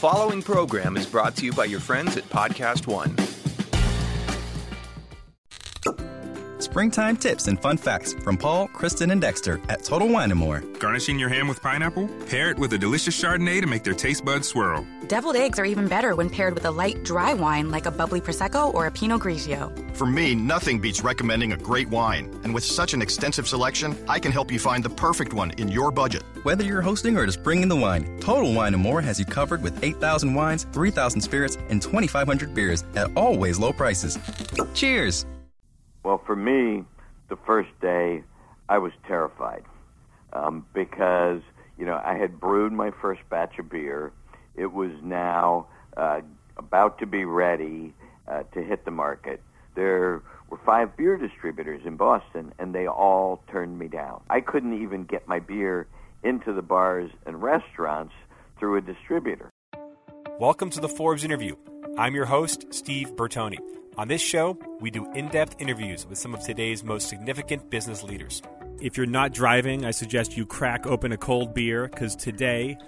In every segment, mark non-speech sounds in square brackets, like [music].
following program is brought to you by your friends at Podcast One. Springtime tips and fun facts from Paul, Kristen, and Dexter at Total Wine & More. Garnishing your ham with pineapple? Pair it with a delicious Chardonnay to make their taste buds swirl. Deviled eggs are even better when paired with a light, dry wine like a bubbly Prosecco or a Pinot Grigio. For me, nothing beats recommending a great wine. And with such an extensive selection, I can help you find the perfect one in your budget. Whether you're hosting or just bringing the wine, Total Wine & More has you covered with 8,000 wines, 3,000 spirits, and 2,500 beers at always low prices. Cheers! Well, for me, the first day, I was terrified um, because you know I had brewed my first batch of beer. It was now uh, about to be ready uh, to hit the market. There were five beer distributors in Boston, and they all turned me down. I couldn't even get my beer into the bars and restaurants through a distributor. Welcome to the Forbes interview. I'm your host, Steve Bertoni. On this show, we do in depth interviews with some of today's most significant business leaders. If you're not driving, I suggest you crack open a cold beer because today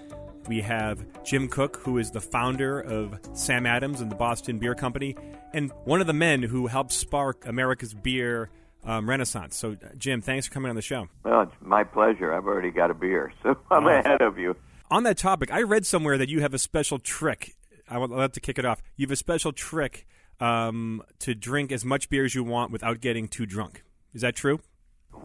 we have Jim Koch, who is the founder of Sam Adams and the Boston Beer Company, and one of the men who helped spark America's beer um, renaissance. So, Jim, thanks for coming on the show. Well, it's my pleasure. I've already got a beer, [laughs] so I'm ahead of you. On that topic, I read somewhere that you have a special trick. I would love to kick it off. You have a special trick um, to drink as much beer as you want without getting too drunk. Is that true?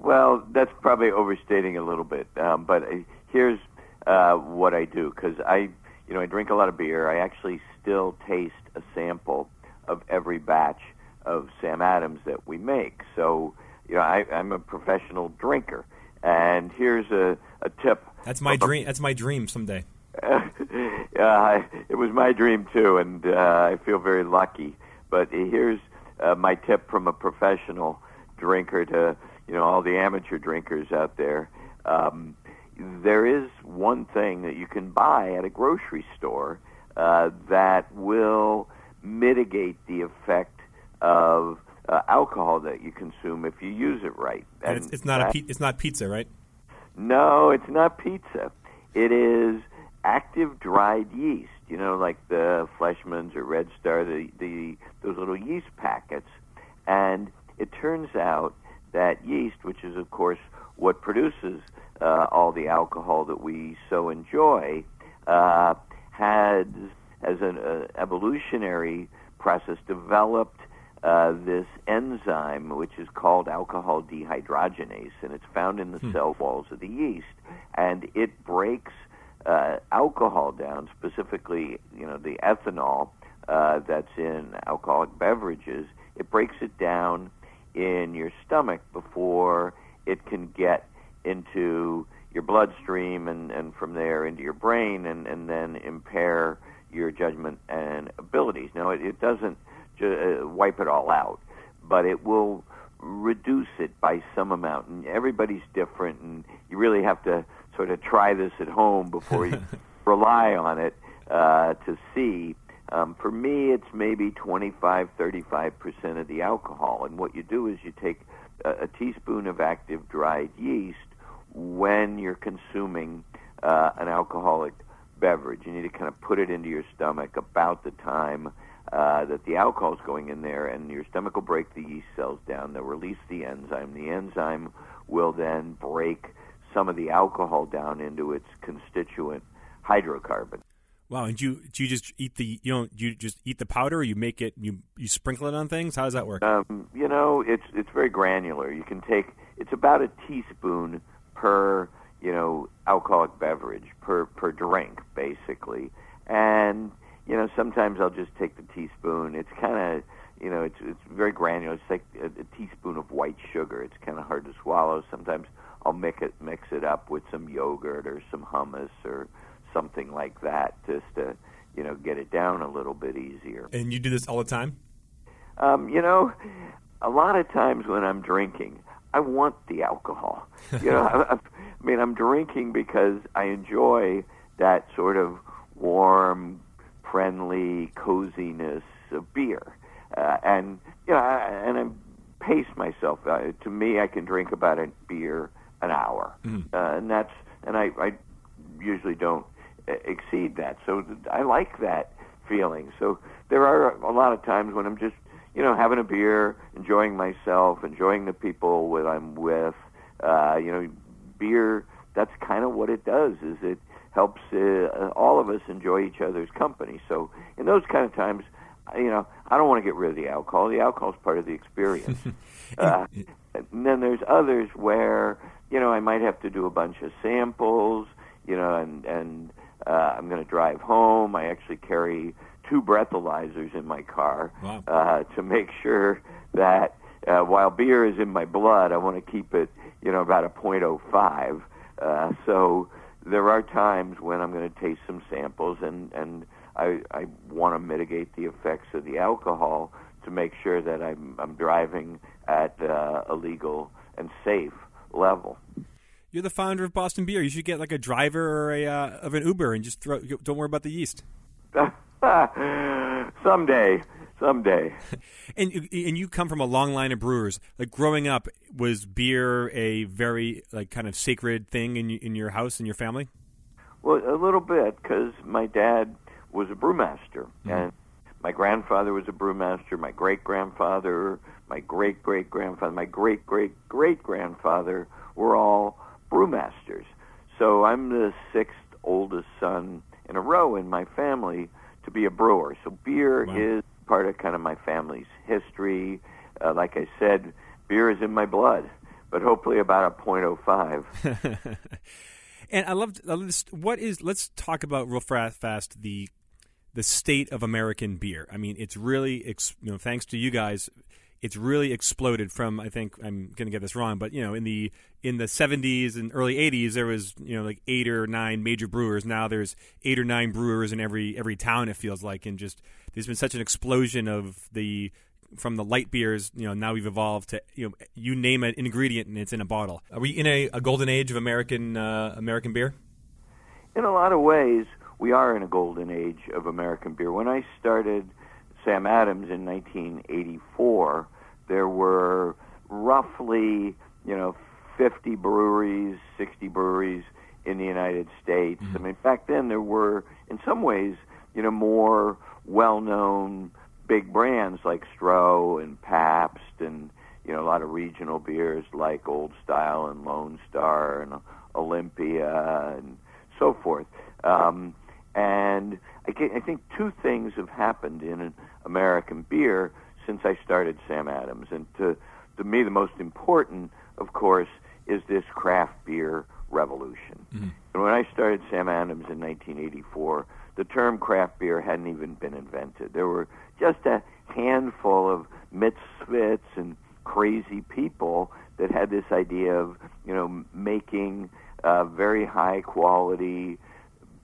Well, that's probably overstating a little bit. Um, but uh, here's uh, what I do because I, you know, I drink a lot of beer. I actually still taste a sample of every batch of Sam Adams that we make. So, you know, I, I'm a professional drinker. And here's a, a tip. That's my dream. That's my dream someday. [laughs] uh, it was my dream too, and uh, I feel very lucky. But here's uh, my tip from a professional drinker to you know all the amateur drinkers out there. Um, there is one thing that you can buy at a grocery store uh, that will mitigate the effect of uh, alcohol that you consume if you use it right. And, and it's, it's, not that, a it's not pizza, right? No, it's not pizza. It is active dried yeast. You know, like the Fleischmann's or Red Star, the, the those little yeast packets. And it turns out that yeast, which is of course what produces uh, all the alcohol that we so enjoy, uh, had as an uh, evolutionary process developed uh, this enzyme, which is called alcohol dehydrogenase, and it's found in the hmm. cell walls of the yeast, and it breaks uh, alcohol down, specifically, you know, the ethanol uh, that's in alcoholic beverages. It breaks it down in your stomach before it can get into your bloodstream and, and from there into your brain and, and then impair your judgment and abilities. Now, it, it doesn't ju- uh, wipe it all out, but it will reduce it by some amount. And everybody's different, and you really have to sort of try this at home before you [laughs] rely on it uh, to see. Um, for me, it's maybe 25, 35 percent of the alcohol. And what you do is you take a, a teaspoon of active dried yeast when you're consuming uh, an alcoholic beverage. You need to kind of put it into your stomach about the time uh, that the alcohol is going in there, and your stomach will break the yeast cells down. They'll release the enzyme. The enzyme will then break some of the alcohol down into its constituent hydrocarbon. Wow! And you do you just eat the you know you just eat the powder, or you make it you you sprinkle it on things? How does that work? Um, you know, it's it's very granular. You can take it's about a teaspoon per you know alcoholic beverage per per drink basically, and you know sometimes I'll just take the teaspoon. It's kind of you know it's it's very granular. It's like a, a teaspoon of white sugar. It's kind of hard to swallow. Sometimes I'll mix it mix it up with some yogurt or some hummus or something like that, just to you know get it down a little bit easier. And you do this all the time? Um, you know, a lot of times when I'm drinking, I want the alcohol. [laughs] You know, I, I mean, I'm drinking because I enjoy that sort of warm, friendly coziness of beer, uh, and you know, I, and I pace myself. Uh, to me, I can drink about a beer an hour, mm-hmm. uh, and that's and I, I usually don't exceed that. So I like that feeling. So there are a lot of times when I'm just, you know, having a beer, enjoying myself, enjoying the people that I'm with. Uh, you know, beer. That's kind of what it does. Is it helps uh, all of us enjoy each other's company. So in those kind of times, you know, I don't want to get rid of the alcohol. The alcohol is part of the experience. [laughs] uh, and then there's others where you know I might have to do a bunch of samples. You know, and and uh, I'm going to drive home. I actually carry two breathalyzers in my car Wow. uh, to make sure that uh, while beer is in my blood, I want to keep it, you know, about a .05. Uh, so there are times when I'm going to taste some samples, and and I I want to mitigate the effects of the alcohol to make sure that I'm I'm driving at uh, a legal and safe level. You're the founder of Boston Beer. You should get like a driver or a uh, of an Uber and just throw. Don't worry about the yeast. [laughs] someday, someday. [laughs] And and you come from a long line of brewers. Like growing up, was beer a very like kind of sacred thing in in your house and your family? Well, a little bit because my dad was a brewmaster, and my grandfather was a brewmaster. My great grandfather, my great great grandfather, my great great great grandfather were all brewmasters. So I'm the sixth oldest son in a row in my family to be a brewer. So beer Wow. is part of kind of my family's history. Uh, like I said, beer is in my blood, but hopefully about a .05. [laughs] And I love, I love this. What is? Let's talk about real fast, fast the the state of American beer. I mean, it's really, you know, thanks to you guys, it's really exploded from. I think I'm going to get this wrong, but you know, in the in the 70s and early 80s, there was you know like eight or nine major brewers. Now there's eight or nine brewers in every every town. It feels like, and just there's been such an explosion of the from the light beers, you know, now we've evolved to you know, you name an ingredient and it's in a bottle. Are we in a, a golden age of American uh, American beer? in a lot of ways, we are in a golden age of American beer. When I started Sam Adams in 1984, there were roughly, you know, 50 breweries, 60 breweries in the United States. I mean, back then there were, in some ways, you know, more well-known big brands like Stroh and Pabst and you know a lot of regional beers like Old Style and Lone Star and Olympia and so forth. Um, and I think two things have happened in American beer since I started Sam Adams, and to to me the most important, of course, is this craft beer revolution. And when I started Sam Adams in 1984, the term craft beer hadn't even been invented. There were just a handful of misfits and crazy people that had this idea of, you know, making uh, very high quality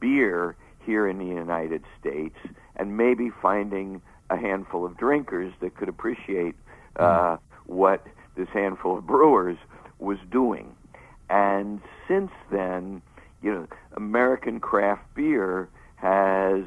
beer here in the United States and maybe finding a handful of drinkers that could appreciate uh, what this handful of brewers was doing. And since then, you know, American craft beer has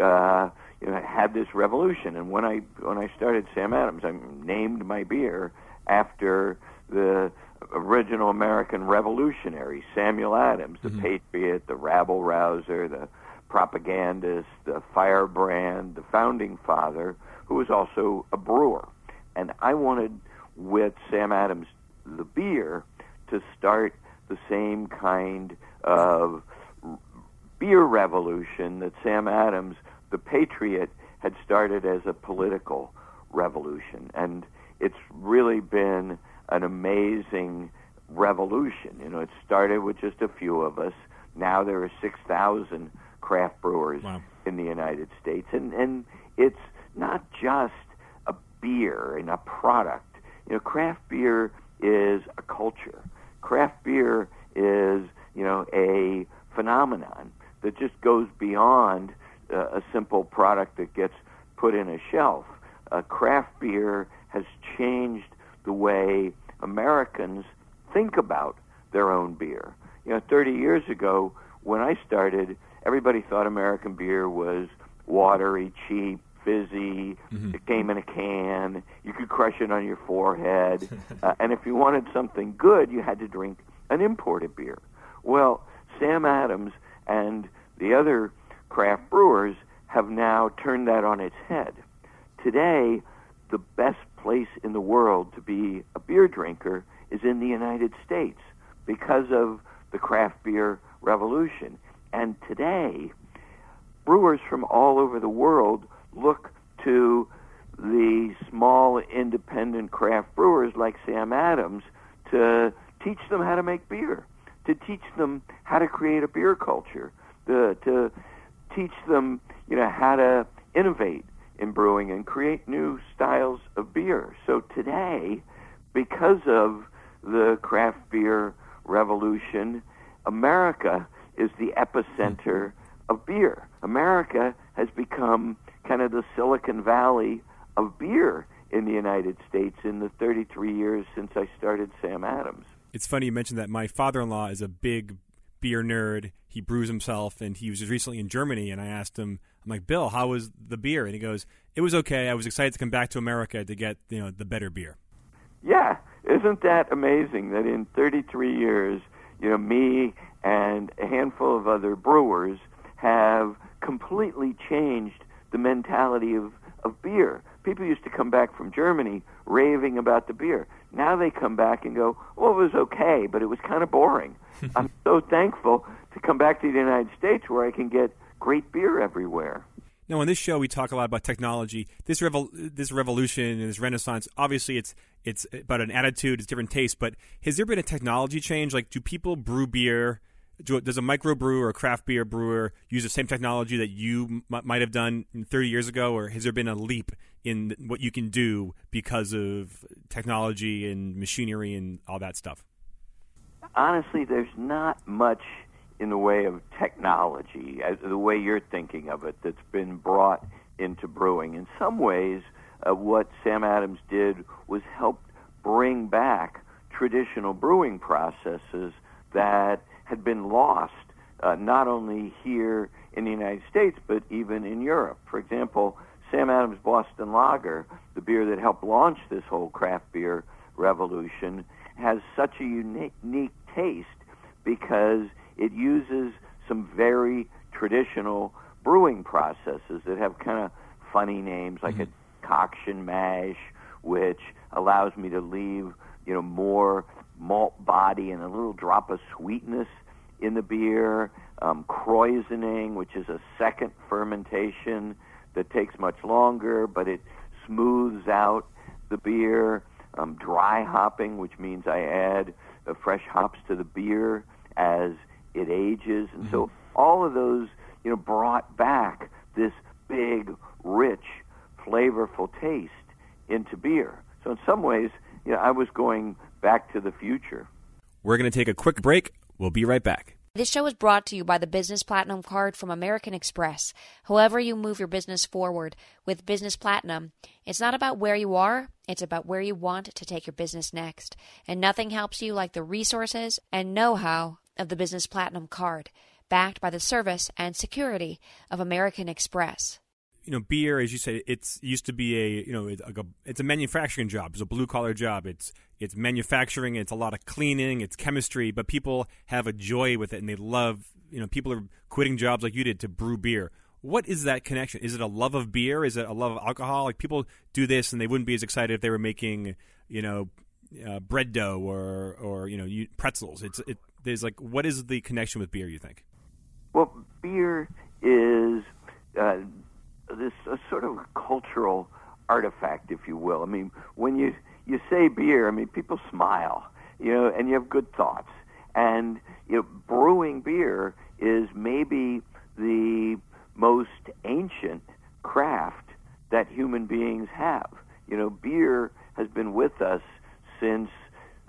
uh, you know had this revolution. And when I when I started Sam Adams, I named my beer after the original American revolutionary Samuel Adams, the patriot, the rabble rouser, the propagandist, the firebrand, the founding father, who was also a brewer. And I wanted with Sam Adams the beer to start the same kind of beer revolution that Sam Adams, the patriot, had started as a political revolution. And it's really been an amazing revolution. You know, it started with just a few of us. Now there are 6,000 craft brewers Wow. in the United States. And, and it's not just a beer and a product. You know, craft beer is a culture. Craft beer is, you know, a phenomenon that just goes beyond uh, a simple product that gets put in a shelf. Uh, craft beer has changed the way Americans think about their own beer. You know, 30 years ago, when I started, everybody thought American beer was watery, cheap, fizzy. It came in a can. You could crush it on your forehead. [laughs] uh, and if you wanted something good, you had to drink an imported beer. Well, Sam Adams and the other craft brewers have now turned that on its head. Today, the best place in the world to be a beer drinker is in the United States because of the craft beer revolution. And today, brewers from all over the world look to the small independent craft brewers like Sam Adams to teach them how to make beer, to teach them how to create a beer culture, to, to teach them, you know, how to innovate in brewing and create new styles of beer. So today, because of the craft beer revolution, America is the epicenter of beer. America has become kind of the Silicon Valley of beer in the United States in the 33 years since I started Sam Adams. It's funny you mentioned that my father-in-law is a big beer nerd. He brews himself, and he was recently in Germany. And I asked him, I'm like, Bill, how was the beer? And he goes, It was okay. I was excited to come back to America to get you know the better beer. Yeah, isn't that amazing that in 33 years, you know, me and a handful of other brewers have completely changed the mentality of, of beer. People used to come back from Germany raving about the beer. Now they come back and go, well, it was okay, but it was kind of boring. [laughs] I'm so thankful to come back to the United States where I can get great beer everywhere. Now, on this show, we talk a lot about technology. This revol- this revolution and this renaissance. Obviously, it's it's about an attitude, it's different taste. But has there been a technology change? Like, do people brew beer? Do, does a microbrew or a craft beer brewer use the same technology that you m- might have done 30 years ago, or has there been a leap in what you can do because of technology and machinery and all that stuff? Honestly, there's not much in the way of technology, the way you're thinking of it, that's been brought into brewing. In some ways, uh, what Sam Adams did was help bring back traditional brewing processes that had been lost, uh, not only here in the United States, but even in Europe. For example, Sam Adams Boston Lager, the beer that helped launch this whole craft beer revolution, has such a unique, unique taste because it uses some very traditional brewing processes that have kind of funny names, like mm-hmm. a decoction mash, which allows me to leave you know more malt body and a little drop of sweetness in the beer. Um, krausening, which is a second fermentation that takes much longer, but it smooths out the beer. Um, dry hopping, which means I add uh, fresh hops to the beer as it ages, and mm-hmm. so all of those, you know, brought back this big, rich, flavorful taste into beer. So in some ways, you know, I was going back to the future. We're going to take a quick break. We'll be right back. This show is brought to you by the Business Platinum card from American Express. However, you move your business forward with Business Platinum, it's not about where you are, it's about where you want to take your business next. And nothing helps you like the resources and know how of the Business Platinum card, backed by the service and security of American Express. You know, beer, as you said, it's used to be a you know it's a, it's a manufacturing job. It's a blue collar job. It's it's manufacturing. It's a lot of cleaning. It's chemistry. But people have a joy with it, and they love. You know, people are quitting jobs like you did to brew beer. What is that connection? Is it a love of beer? Is it a love of alcohol? Like people do this, and they wouldn't be as excited if they were making, you know, uh, bread dough or or you know pretzels. It's it, there's like what is the connection with beer? You think? Well, beer is uh, this sort of cultural artifact, if you will. I mean, when you you say beer, I mean people smile, you know, and you have good thoughts. And you know, brewing beer is maybe the most ancient craft that human beings have. You know, beer has been with us since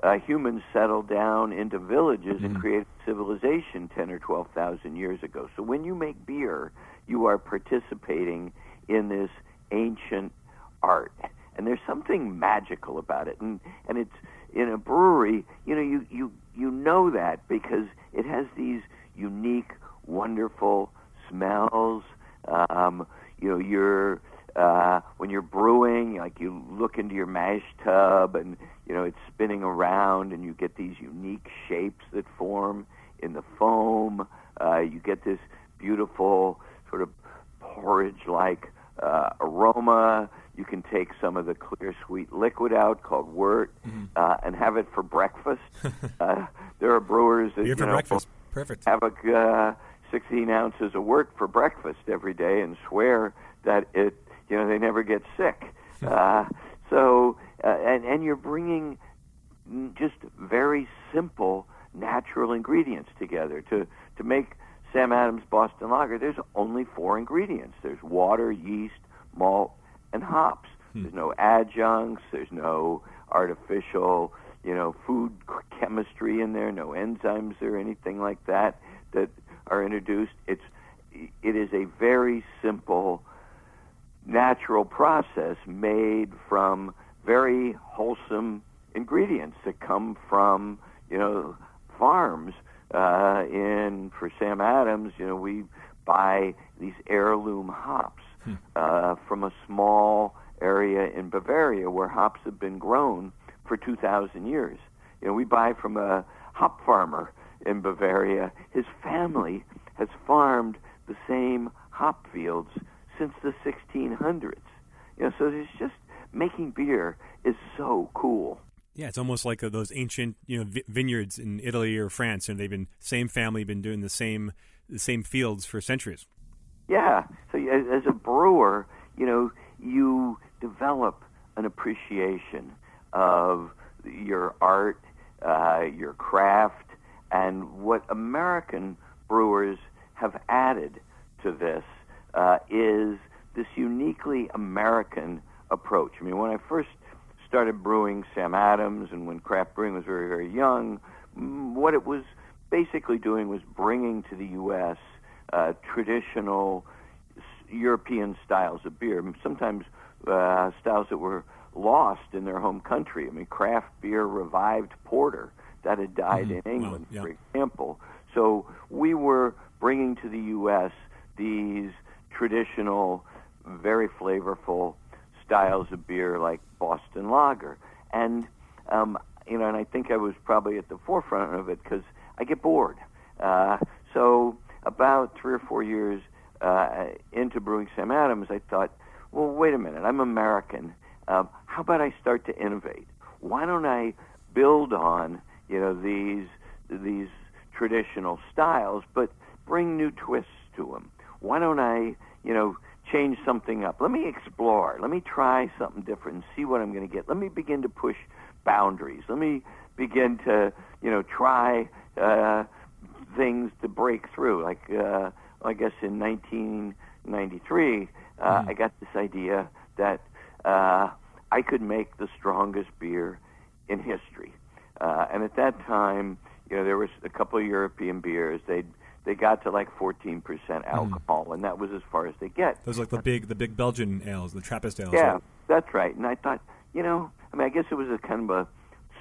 uh, humans settled down into villages mm-hmm. and created civilization 10 or 12,000 years ago. So when you make beer, you are participating in this ancient art. And there's something magical about it. And, and it's in a brewery, you know, you, you, you know that because it has these unique, wonderful smells. Um, you know, you're uh, when you're brewing, like you look into your mash tub and you know it's spinning around, and you get these unique shapes that form in the foam. Uh, you get this beautiful sort of porridge-like uh, aroma. You can take some of the clear, sweet liquid out called wort Mm-hmm. uh, and have it for breakfast. [laughs] uh, there are brewers that Beer you know, breakfast. Perfect. have a uh, 16 ounces of wort for breakfast every day and swear that it, you know, they never get sick. [laughs] uh, so, uh, and and you're bringing just very simple natural ingredients together to to make Sam Adams Boston Lager. There's only four ingredients. There's water, yeast, malt, and hops. There's no adjuncts. There's no artificial, you know, food chemistry in there. No enzymes or anything like that that are introduced. It's it is a very simple natural process made from very wholesome ingredients that come from you know farms uh, in for Sam Adams you know we buy these heirloom hops uh, from a small area in Bavaria where hops have been grown for 2,000 years. You know, we buy from a hop farmer in Bavaria. His family has farmed the same hop fields since the 1600s. You know, so it's just making beer is so cool. Yeah, it's almost like uh, those ancient, you know, vineyards in Italy or France, and they've been same family been doing the same the same fields for centuries. Yeah. So as as a brewer, you know, you develop an appreciation of your art, uh, your craft, and what American brewers have added to this uh, is this uniquely American approach. I mean, when I first started brewing Sam Adams and when craft brewing was very, very young, what it was basically doing was bringing to the U.S. Uh, traditional European styles of beer, sometimes uh, styles that were lost in their home country. I mean, craft beer revived porter that had died Mhm. in England, Wow, yeah. for example. So we were bringing to the U.S. these traditional, very flavorful styles of beer like Boston Lager, and um, you know, and I think I was probably at the forefront of it because I get bored. Uh, so about three or four years uh, into brewing Sam Adams, I thought, well, wait a minute, I'm American. Um, how about I start to innovate? Why don't I build on you know these these traditional styles, but bring new twists to them? Why don't I you know change something up? Let me explore. Let me try something different and see what I'm going to get. Let me begin to push boundaries. Let me begin to you know try uh, things to break through. Like uh, I guess in 1993, uh, I got this idea that uh, I could make the strongest beer in history. Uh, and at that time, you know, there was a couple of European beers. They they got to like 14% alcohol, and that was as far as they get. Those are like the big the big Belgian ales, the Trappist ales. Yeah, right? that's right. And I thought, you know, I mean, I guess it was a kind of a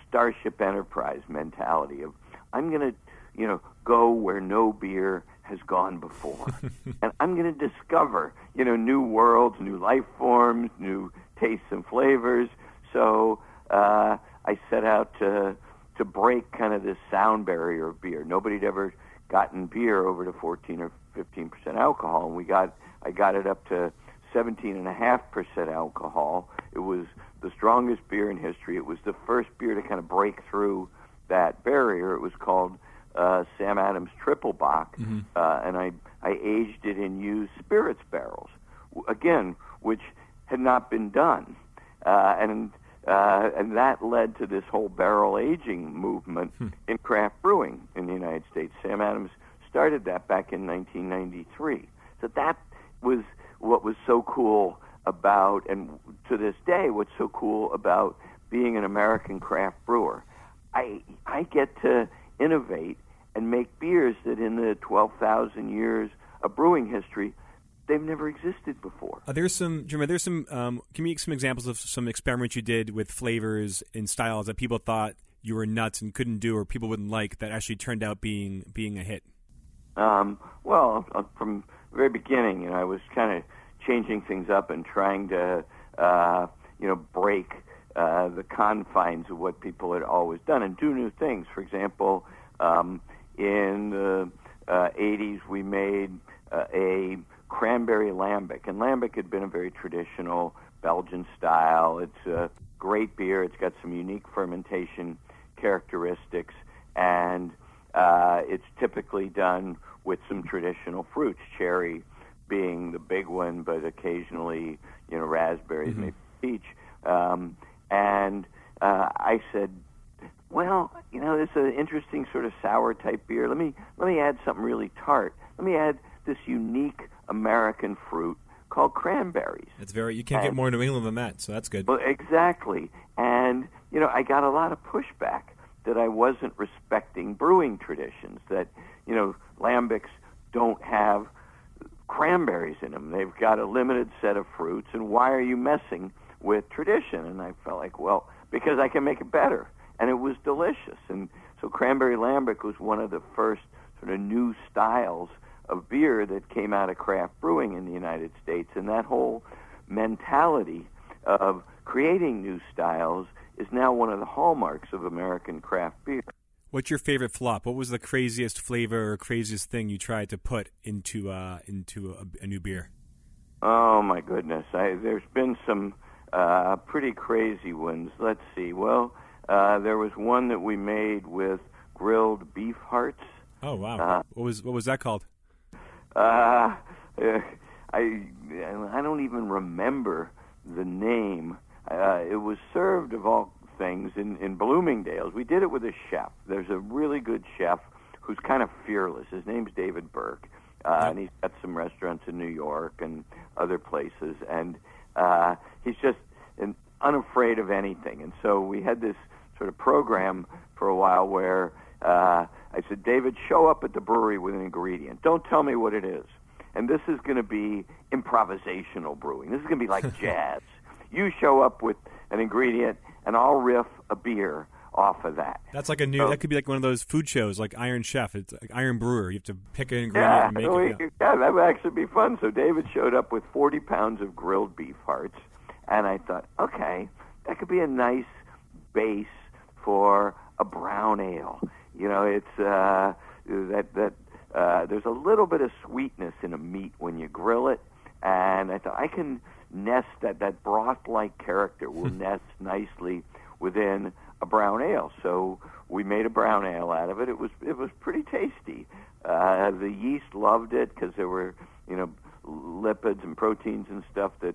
Starship Enterprise mentality of I'm going to, you know, go where no beer has gone before, [laughs] and I'm going to discover, you know, new worlds, new life forms, new tastes and flavors. So uh, I set out to to break kind of this sound barrier of beer. Nobody'd ever gotten beer over to 14 or 15 percent alcohol, and we got I got it up to 17 and a half percent alcohol. It was the strongest beer in history. It was the first beer to kind of break through that barrier. It was called uh, Sam Adams Triple Bock, uh, and I I aged it in used spirits barrels, again, which had not been done, uh, and uh, and that led to this whole barrel aging movement in craft brewing in the United States. Sam Adams started that back in 1993. So that was what was so cool about, and to this day, what's so cool about being an American craft brewer. I I get to innovate and make beers that in the 12,000 years of brewing history, they've never existed before. Are there some, Jim? Are there some? Um, can we make some examples of some experiments you did with flavors and styles that people thought you were nuts and couldn't do, or people wouldn't like, that actually turned out being being a hit? Um, well, uh, from the very beginning, you know, I was kind of changing things up and trying to, uh, you know, break uh, the confines of what people had always done and do new things. For example, um, in the uh, 80s, we made uh, a cranberry lambic, and lambic had been a very traditional Belgian style. It's a great beer. It's got some unique fermentation characteristics, and uh, it's typically done with some traditional fruits, cherry being the big one, but occasionally, you know, raspberries, mm-hmm. maybe peach. Um, and uh, I said, well, you know, this is an interesting sort of sour type beer. Let me let me add something really tart. Let me add this unique American fruit called cranberries. It's very you can't and, get more New England than that, so that's good. Well, exactly. And you know, I got a lot of pushback that I wasn't respecting brewing traditions. That you know, lambics don't have cranberries in them. They've got a limited set of fruits, and why are you messing with tradition? And I felt like, well, because I can make it better and it was delicious. And so cranberry lambic was one of the first sort of new styles of beer that came out of craft brewing in the United States, and that whole mentality of creating new styles is now one of the hallmarks of American craft beer. What's your favorite flop? What was the craziest flavor or craziest thing you tried to put into uh, into a, a, new beer? Oh my goodness! I, there's been some uh, pretty crazy ones. Let's see. Well, uh, there was one that we made with grilled beef hearts. Oh wow! Uh, what was what was that called? Uh, I I don't even remember the name. Uh, it was served of all things in in Bloomingdale's. We did it with a chef. There's a really good chef who's kind of fearless. His name's David Burke, uh, and he's got some restaurants in New York and other places. And uh, he's just an, unafraid of anything. And so we had this sort of program for a while where uh, I said, David, show up at the brewery with an ingredient. Don't tell me what it is. And this is going to be improvisational brewing. This is going to be like [laughs] jazz. You show up with an ingredient, and I'll riff a beer off of that. That's like a new. So, that could be like one of those food shows, like Iron Chef. It's like Iron Brewer. You have to pick an ingredient yeah, and make we, it. Yeah. yeah, that would actually be fun. So David showed up with 40 pounds of grilled beef hearts, and I thought, okay, that could be a nice base for a brown ale. You know, it's uh, that that uh, there's a little bit of sweetness in a meat when you grill it, and I thought I can nest that that broth-like character will nest nicely within a brown ale. So we made a brown ale out of it. It was it was pretty tasty. Uh, the yeast loved it because there were you know lipids and proteins and stuff that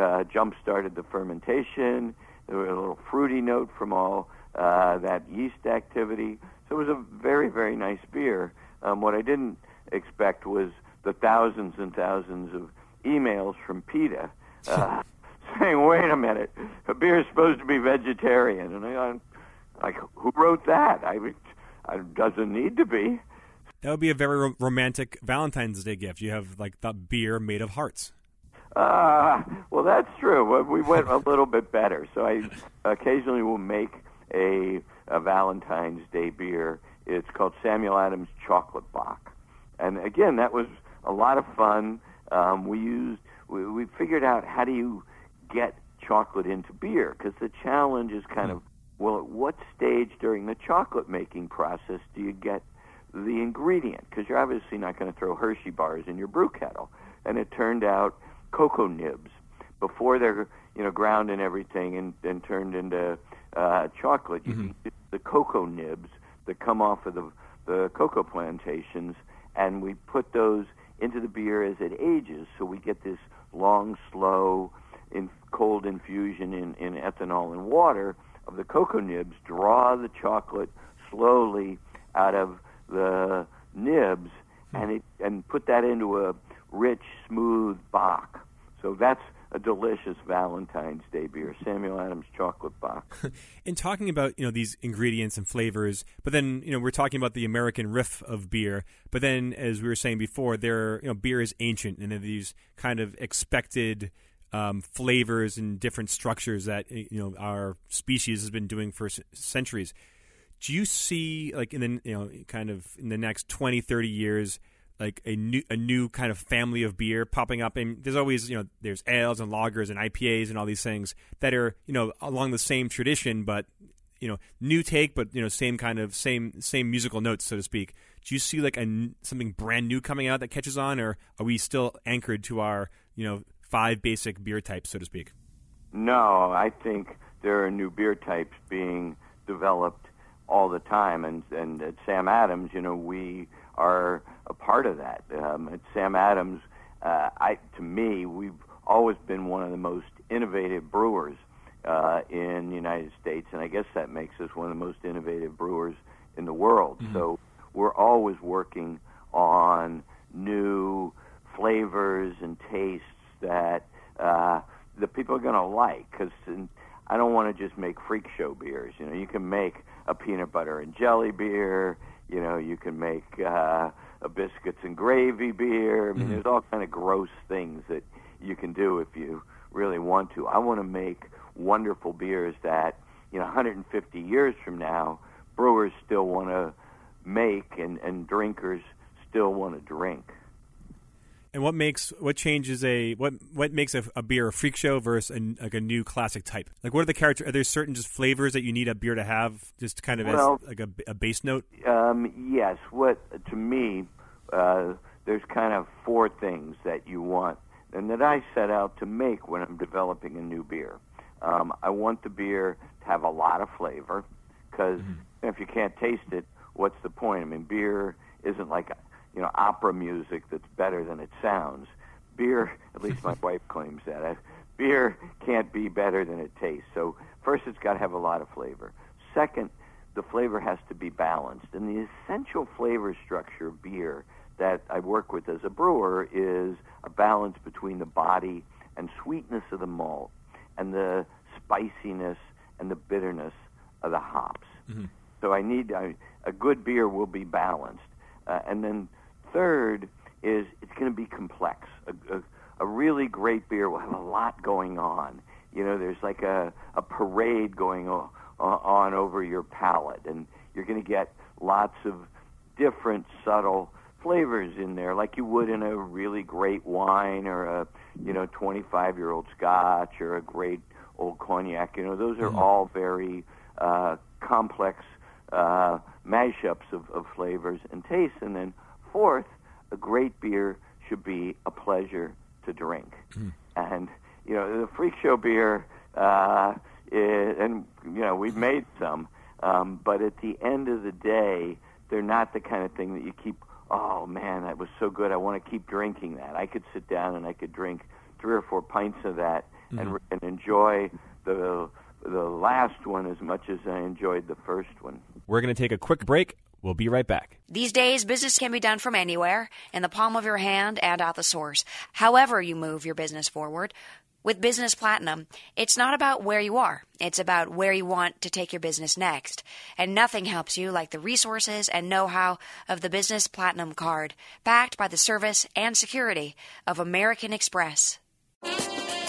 uh, jump started the fermentation. There was a little fruity note from all uh, that yeast activity. So it was a very, very nice beer. Um, what I didn't expect was the thousands and thousands of emails from PETA uh, [laughs] saying, "Wait a minute, a beer is supposed to be vegetarian," and I, like, "Who wrote that? I, it doesn't need to be." That would be a very ro- romantic Valentine's Day gift. You have like the beer made of hearts. Uh, well, that's true. We went a little bit better. So I occasionally will make a, a Valentine's Day beer. It's called Samuel Adams Chocolate Bock, and again, that was a lot of fun. Um, we used we, we figured out how do you get chocolate into beer because the challenge is kind of well, at what stage during the chocolate making process do you get the ingredient? Because you're obviously not going to throw Hershey bars in your brew kettle. And it turned out cocoa nibs before they're you know ground and everything and, and turned into uh, chocolate. You mm-hmm. the cocoa nibs that come off of the the cocoa plantations, and we put those into the beer as it ages, so we get this long, slow, in cold infusion in, in ethanol and water of the cocoa nibs. Draw the chocolate slowly out of the nibs, mm-hmm. and it and put that into a rich, smooth bock. So that's a delicious Valentine's Day beer, Samuel Adams Chocolate Bock. [laughs] and talking about you know these ingredients and flavors, but then you know we're talking about the American riff of beer. But then, as we were saying before, there you know beer is ancient, and these kind of expected um, flavors and different structures that you know our species has been doing for c- centuries. Do you see like in the you know kind of in the next 20, 30 years? Like a new a new kind of family of beer popping up and there's always you know there's ales and lagers and IPAs and all these things that are you know along the same tradition but you know new take, but you know same kind of same same musical notes, so to speak. Do you see like a something brand new coming out that catches on, or are we still anchored to our you know five basic beer types, so to speak? No, I think there are new beer types being developed all the time, and and at Sam Adams, you know, we are a part of that. Um, at Sam Adams, uh, I to me, we've always been one of the most innovative brewers uh, in the United States, and I guess that makes us one of the most innovative brewers in the world. Mm-hmm. So we're always working on new flavors and tastes that uh, the people are going to like. Because I don't want to just make freak show beers. You know, you can make a peanut butter and jelly beer. You know, you can make uh, a biscuits and gravy beer. I mean, mm-hmm. there's all kind of gross things that you can do if you really want to. I want to make wonderful beers that you know 150 years from now brewers still want to make and and drinkers still want to drink. And what makes what changes a what what makes a, a beer a freak show versus a, like a new classic type? Like what are the character? Are there certain just flavors that you need a beer to have, just kind of well, as like a, a base note? Um, yes. What to me, uh, there's kind of four things that you want, and that I set out to make when I'm developing a new beer. Um, I want the beer to have a lot of flavor because mm-hmm. if you can't taste it, what's the point? I mean, beer isn't like you know, opera music that's better than it sounds. Beer, [laughs] at least my [laughs] wife claims that. Uh, beer can't be better than it tastes. So first, it's got to have a lot of flavor. Second, the flavor has to be balanced. And the essential flavor structure of beer that I work with as a brewer is a balance between the body and sweetness of the malt and the spiciness and the bitterness of the hops. Mm-hmm. So I need I, a good beer will be balanced. Uh, and then third is it's going to be complex. A, a, a really great beer will have a lot going on. You know, there's like a, a parade going on, on over your palate, and you're going to get lots of different subtle flavors in there, like you would in a really great wine or a you know 25 year old Scotch or a great old cognac. You know, those are mm-hmm. all very uh, complex uh, mashups of, of flavors and tastes, and then fourth, a great beer should be a pleasure to drink. Mm. And, you know, the freak show beer, uh, is, and, you know, we've made some, um, but at the end of the day, they're not the kind of thing that you keep, oh man, that was so good, I want to keep drinking that. I could sit down and I could drink three or four pints of that mm. and, and enjoy the the last one as much as I enjoyed the first one. We're going to take a quick break. We'll be right back. These days, business can be done from anywhere, in the palm of your hand and at the source. However, you move your business forward. With Business Platinum, it's not about where you are, it's about where you want to take your business next. And nothing helps you like the resources and know how of the Business Platinum card, backed by the service and security of American Express.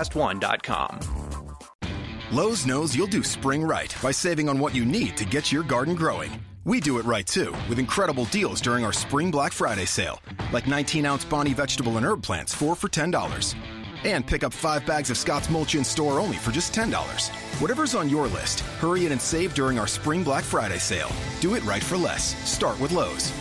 podcast1.com. Lowe's knows you'll do spring right by saving on what you need to get your garden growing. We do it right too, with incredible deals during our Spring Black Friday sale, like 19 ounce Bonnie vegetable and herb plants, 4 for $10. And pick up 5 bags of Scott's Mulch in store only for just $10. Whatever's on your list, hurry in and save during our Spring Black Friday sale. Do it right for less. Start with Lowe's.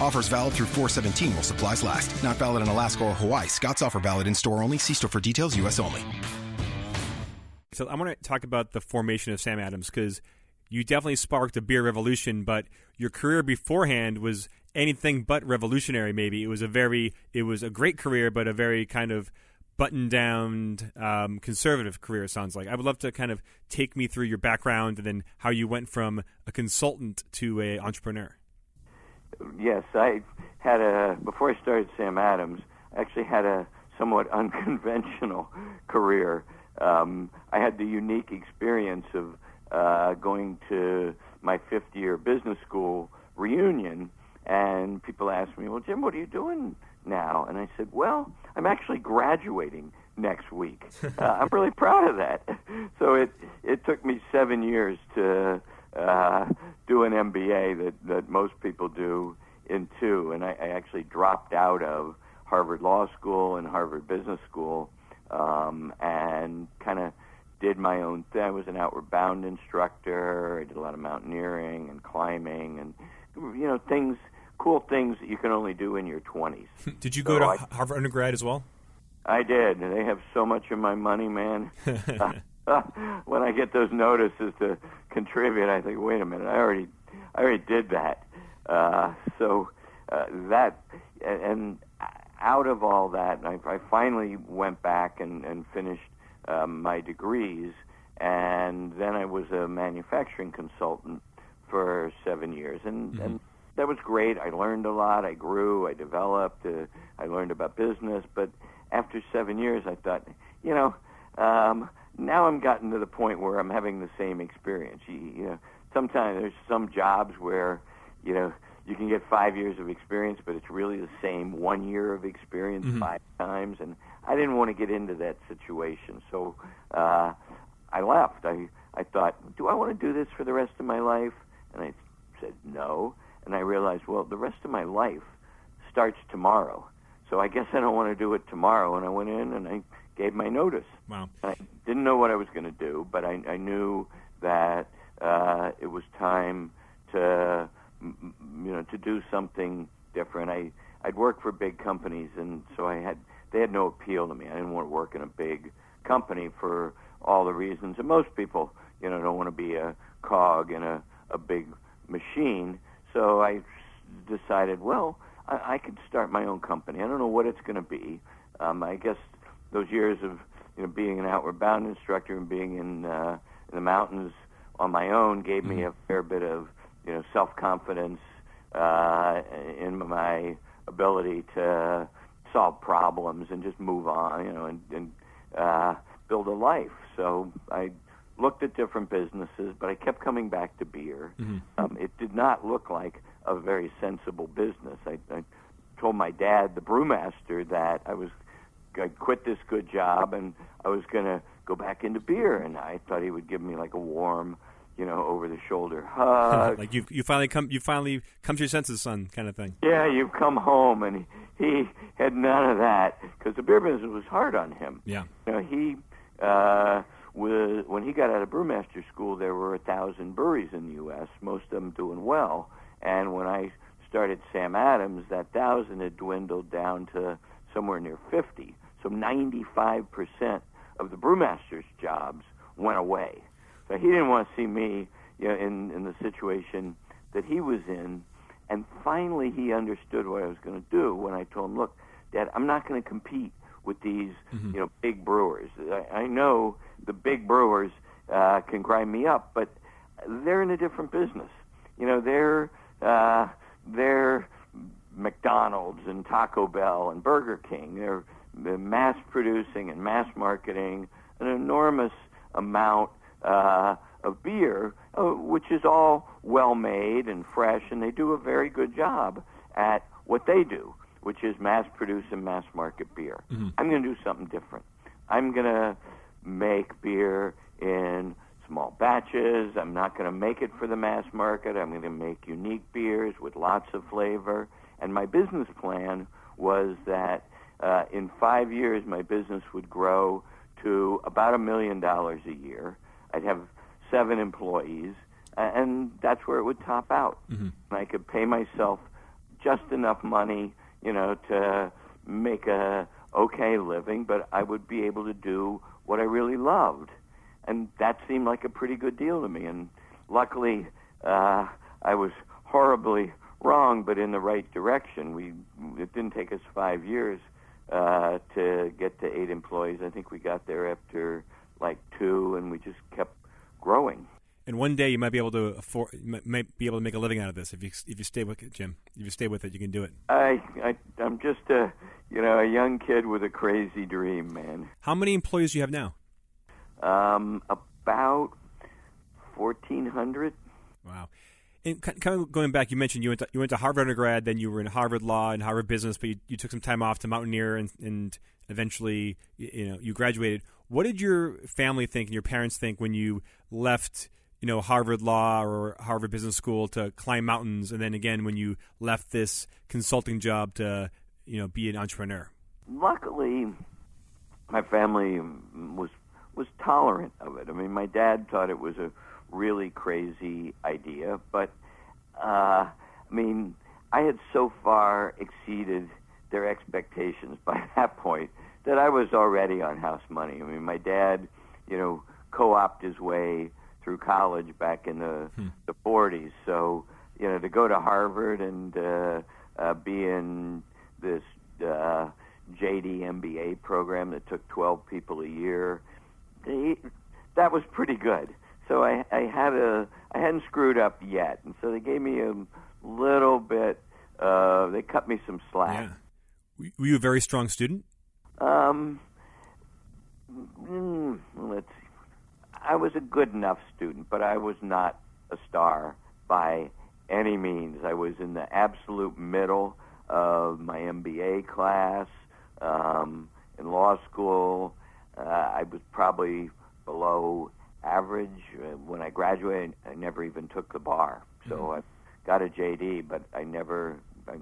Offers valid through 417 while supplies last. Not valid in Alaska or Hawaii. Scott's offer valid in store only. See store for details, U.S. only. So I want to talk about the formation of Sam Adams because you definitely sparked a beer revolution, but your career beforehand was anything but revolutionary. Maybe it was a very, it was a great career, but a very kind of buttoned down um, conservative career. Sounds like I would love to kind of take me through your background and then how you went from a consultant to a entrepreneur yes, I had a before I started Sam Adams. I actually had a somewhat [laughs] unconventional career. Um, I had the unique experience of uh, going to my fifth year business school reunion, and people asked me, "Well, Jim, what are you doing now?" And I said, "Well, I'm actually graduating next week. [laughs] Uh, I'm really proud of that." So it it took me seven years to uh, do an MBA that that most people do in two, and I, I actually dropped out of Harvard Law School and Harvard Business School, um, and kind of did my own thing. I was an outward bound instructor. I did a lot of mountaineering and climbing, and you know things, cool things that you can only do in your twenties. [laughs] did you go to I- Harvard undergrad as well? I did. They have so much of my money, man. Uh, [laughs] [laughs] when I get those notices to contribute, I think, wait a minute, I already, I already did that. Uh, so uh, that, and out of all that, I, I finally went back and, and finished um, my degrees, and then I was a manufacturing consultant for seven years, and and that was great. I learned a lot. I grew. I developed. Uh, I learned about business. But after seven years, I thought, you know, um, now I'm gotten to the point where I'm having the same experience. You, you know, sometimes there's some jobs where, you know, you can get five years of experience, but it's really the same one year of experience five times. And I didn't want to get into that situation, so uh, I left. I I thought, do I want to do this for the rest of my life? And I said no. And I realized, well, the rest of my life starts tomorrow. So I guess I don't want to do it tomorrow. And I went in and I gave my notice. Wow. And I didn't know what I was going to do, but I, I knew that uh, it was time to, you know, to do something different. I I'd worked for big companies, and so I had they had no appeal to me. I didn't want to work in a big company for all the reasons. that most people, you know, don't want to be a cog in a a big machine. So I decided, well, I, I could start my own company. I don't know what it's going to be. Um, I guess those years of you know being an outward bound instructor and being in uh, in the mountains on my own gave me a fair bit of you know self confidence uh, in my ability to solve problems and just move on, you know, and, and uh, build a life. So I looked at different businesses, but I kept coming back to beer. Um, it did not look like a very sensible business. I, I told my dad, the brewmaster, that I was I'd quit this good job and I was going to go back into beer, and I thought he would give me like a warm, you know, over the shoulder [laughs] hug. like you, you finally come, you finally come to your senses, son, kind of thing. yeah, you've come home, and he, he had none of that because the beer business was hard on him. Yeah. You know, he uh, was when he got out of brewmaster school, there were a thousand breweries in the U.S., most of them doing well. And when I started Sam Adams, that thousand had dwindled down to somewhere near 50. So 95 percent of the brewmasters' jobs went away. So he didn't want to see me, you know, in in the situation that he was in. And finally, he understood what I was going to do when I told him, "Look, Dad, I'm not going to compete with these, you know, big brewers. I, I know the big brewers uh, can grind me up, but they're in a different business. You know, they're uh, they're McDonald's and Taco Bell and Burger King. They're mass producing and mass marketing an enormous amount uh, of beer, uh, which is all well made and fresh, and they do a very good job at what they do, which is mass produce and mass market beer. I'm going to do something different. I'm going to make beer in small batches. I'm not going to make it for the mass market. I'm going to make unique beers with lots of flavor. And my business plan was that uh, in five years, my business would grow to about a million dollars a year. I'd have seven employees, and that's where it would top out. And I could pay myself just enough money, you know, to make a okay living, but I would be able to do what I really loved. And that seemed like a pretty good deal to me. And luckily, uh, I was horribly wrong, but in the right direction. We it didn't take us five years uh, to get to eight employees. I think we got there after like two, and we just kept growing. And one day you might be able to afford, might be able to make a living out of this if you if you stay with it, Jim. If you stay with it, you can do it. I, I I'm just a you know a young kid with a crazy dream, man. How many employees do you have now? Um, about fourteen hundred. Wow. And kind of going back, you mentioned you went to, you went to Harvard undergrad, then you were in Harvard Law and Harvard Business, but you, you took some time off to mountaineer, and, and eventually, you know, you graduated. What did your family think and your parents think when you left, you know, Harvard Law or Harvard Business School to climb mountains, and then again when you left this consulting job to, you know, be an entrepreneur? Luckily, my family was was tolerant of it. I mean, my dad thought it was a really crazy idea, but uh, I mean, I had so far exceeded their expectations by [laughs] that point that I was already on house money. I mean, my dad, you know, co-opted his way through college back in the hmm. the 40s. So, you know, to go to Harvard and uh, uh, be in this uh, JD MBA program that took 12 people a year, he, that was pretty good. So I, I had a I hadn't screwed up yet, and so they gave me a little bit. Uh, they cut me some slack. Yeah. Were you a very strong student? Um, mm, let's see. I was a good enough student, but I was not a star by any means. I was in the absolute middle of my MBA class. Um, in law school, uh, I was probably below average. Uh, when I graduated, I never even took the bar. So mm-hmm. I got a JD, but I never I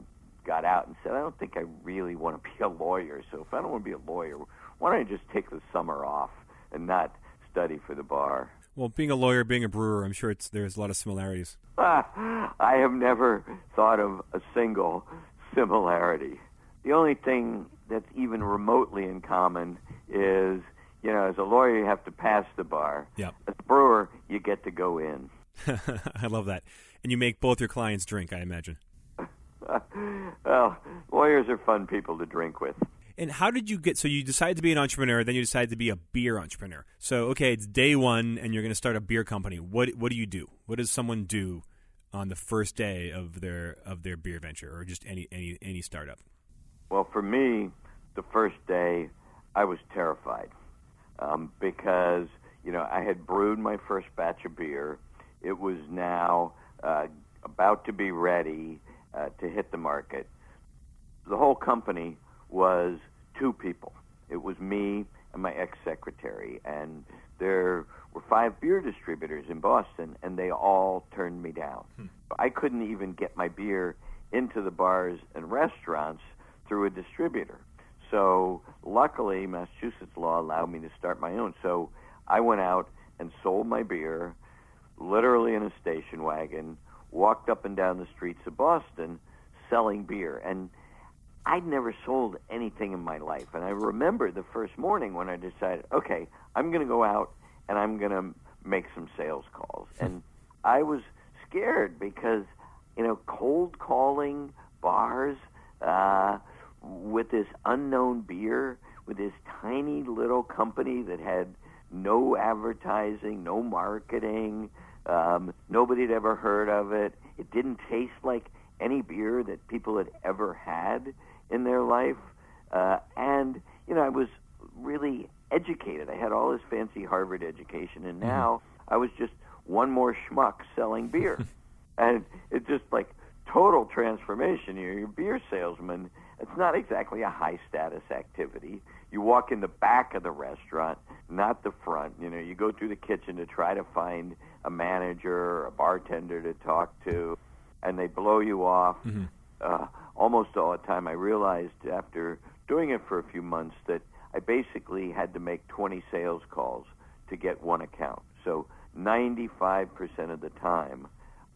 got out and said, I don't think I really want to be a lawyer. So if I don't want to be a lawyer, why don't I just take the summer off and not study for the bar? Well, being a lawyer, being a brewer, I'm sure it's there's a lot of similarities. [laughs] I have never thought of a single similarity. The only thing that's even remotely in common is, you know, as a lawyer you have to pass the bar. Yep. As a brewer, you get to go in. [laughs] I love that. And you make both your clients drink, I imagine. [laughs] well, lawyers are fun people to drink with. And how did you get? So you decided to be an entrepreneur, then you decided to be a beer entrepreneur. So okay, it's day one, and you're going to start a beer company. What what do you do? What does someone do on the first day of their of their beer venture, or just any any any startup? Well, for me, the first day, I was terrified um, because you know I had brewed my first batch of beer. It was now uh, about to be ready uh, to hit the market. The whole company was two people. It was me and my ex-secretary, and there were five beer distributors in Boston, and they all turned me down. Hmm. I couldn't even get my beer into the bars and restaurants through a distributor. So luckily, Massachusetts law allowed me to start my own. So I went out and sold my beer, literally in a station wagon, walked up and down the streets of Boston selling beer. And I'd never sold anything in my life. And I remember the first morning when I decided, okay, I'm going to go out and I'm going to make some sales calls. And I was scared because, you know, cold calling bars uh, with this unknown beer, with this tiny little company that had no advertising, no marketing, um, nobody had ever heard of it. It didn't taste like any beer that people had ever had in their life. Uh, and, you know, I was really educated. I had all this fancy Harvard education, and mm-hmm. now. I was just one more schmuck selling beer. [laughs] and it's just like total transformation. You're, you're a beer salesman. It's not exactly a high status activity. You walk in the back of the restaurant, not the front. You know, you go through the kitchen to try to find a manager or a bartender to talk to, and they blow you off. Mm-hmm. Uh, almost all the time, I realized after doing it for a few months that I basically had to make 20 sales calls to get one account. So 95% of the time,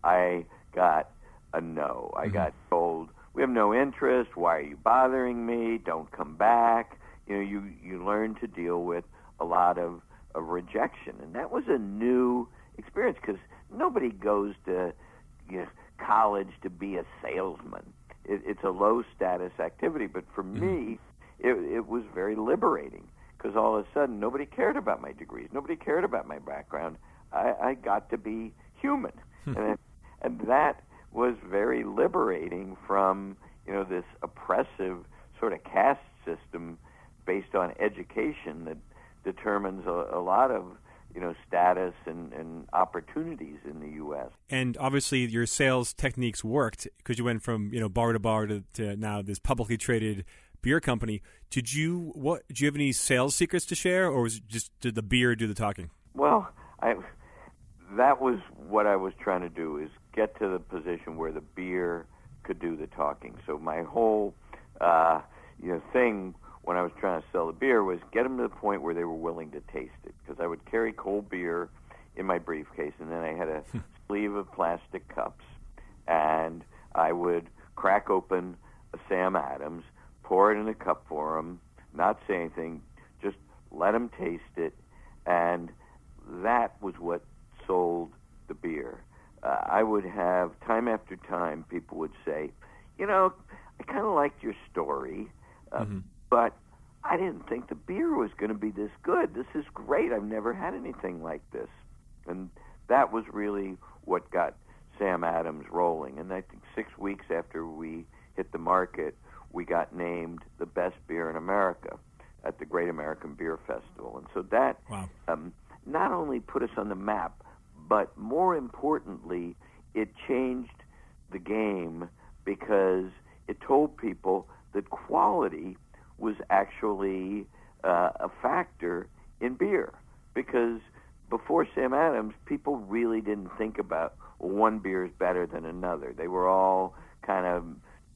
I got a no. I mm-hmm. got told, "We have no interest. Why are you bothering me? Don't come back." You know, you you learn to deal with a lot of, of rejection, and that was a new experience because nobody goes to you know, college to be a salesman. It, it's a low status activity, but for mm-hmm. me, it, it was very liberating because all of a sudden nobody cared about my degrees, nobody cared about my background. I, I got to be human, hmm. and and that was very liberating from you know this oppressive sort of caste system based on education that determines a, a lot of you know status and, and opportunities in the U.S. And obviously, your sales techniques worked because you went from you know bar to bar to, to now this publicly traded beer company. Did you what? Do you have any sales secrets to share, or was it just did the beer do the talking? Well, I that was what I was trying to do is get to the position where the beer could do the talking. So my whole uh, you know thing when I was trying to sell the beer was get them to the point where they were willing to taste it because I would carry cold beer in my briefcase and then I had a sleeve of plastic cups and I would crack open a Sam Adams, pour it in a cup for them, not say anything, just let them taste it and that was what sold the beer. Uh, I would have time after time people would say, you know, I kind of liked your story. Uh, mm-hmm but I didn't think the beer was going to be this good. This is great. I've never had anything like this. And that was really what got Sam Adams rolling. And I think six weeks after we hit the market, we got named the best beer in America at the Great American Beer Festival. And so that wow. um, not only put us on the map, but more importantly, it changed the game because it told people that quality was actually uh, a factor in beer because before Sam Adams, people really didn't think about well, one beer is better than another. They were all kind of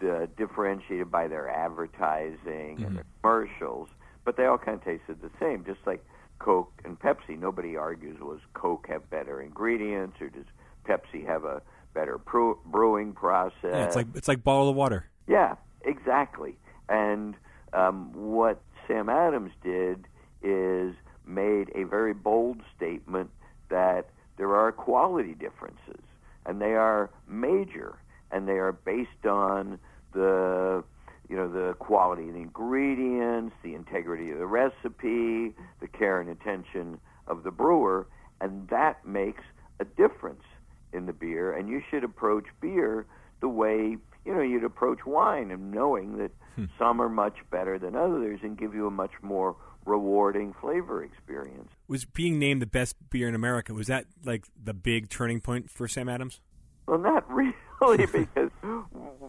uh, differentiated by their advertising mm-hmm. and their commercials, but they all kind of tasted the same, just like Coke and Pepsi. Nobody argues was Coke have better ingredients or does Pepsi have a better brewing process? Yeah, it's like it's like bottled water. Yeah, exactly. And um, what Sam Adams did is made a very bold statement that there are quality differences, and they are major, and they are based on the you know the quality of the ingredients, the integrity of the recipe, the care and attention of the brewer, and that makes a difference in the beer. And you should approach beer the way you know you'd approach wine, and knowing that Hmm. Some are much better than others and give you a much more rewarding flavor experience. Was being named the best beer in America, was that like the big turning point for Sam Adams? Well, not [laughs] really, because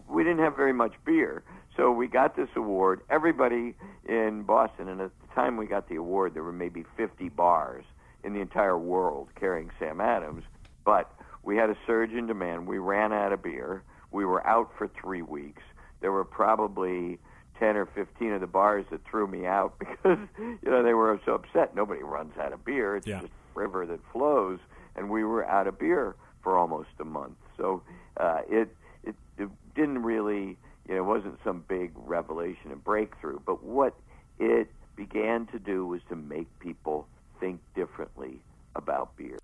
we didn't have very much beer. So we got this award. Everybody in Boston, and at the time we got the award, there were maybe 50 bars in the entire world carrying Sam Adams. But we had a surge in demand. We ran out of beer. We were out for three weeks there were probably 10 or 15 of the bars that threw me out [laughs] because you know they were so upset nobody runs out of beer it's yeah. just a river that flows and we were out of beer for almost a month so uh it it, it didn't really you know it wasn't some big revelation and breakthrough but what it began to do was to make people think differently about beer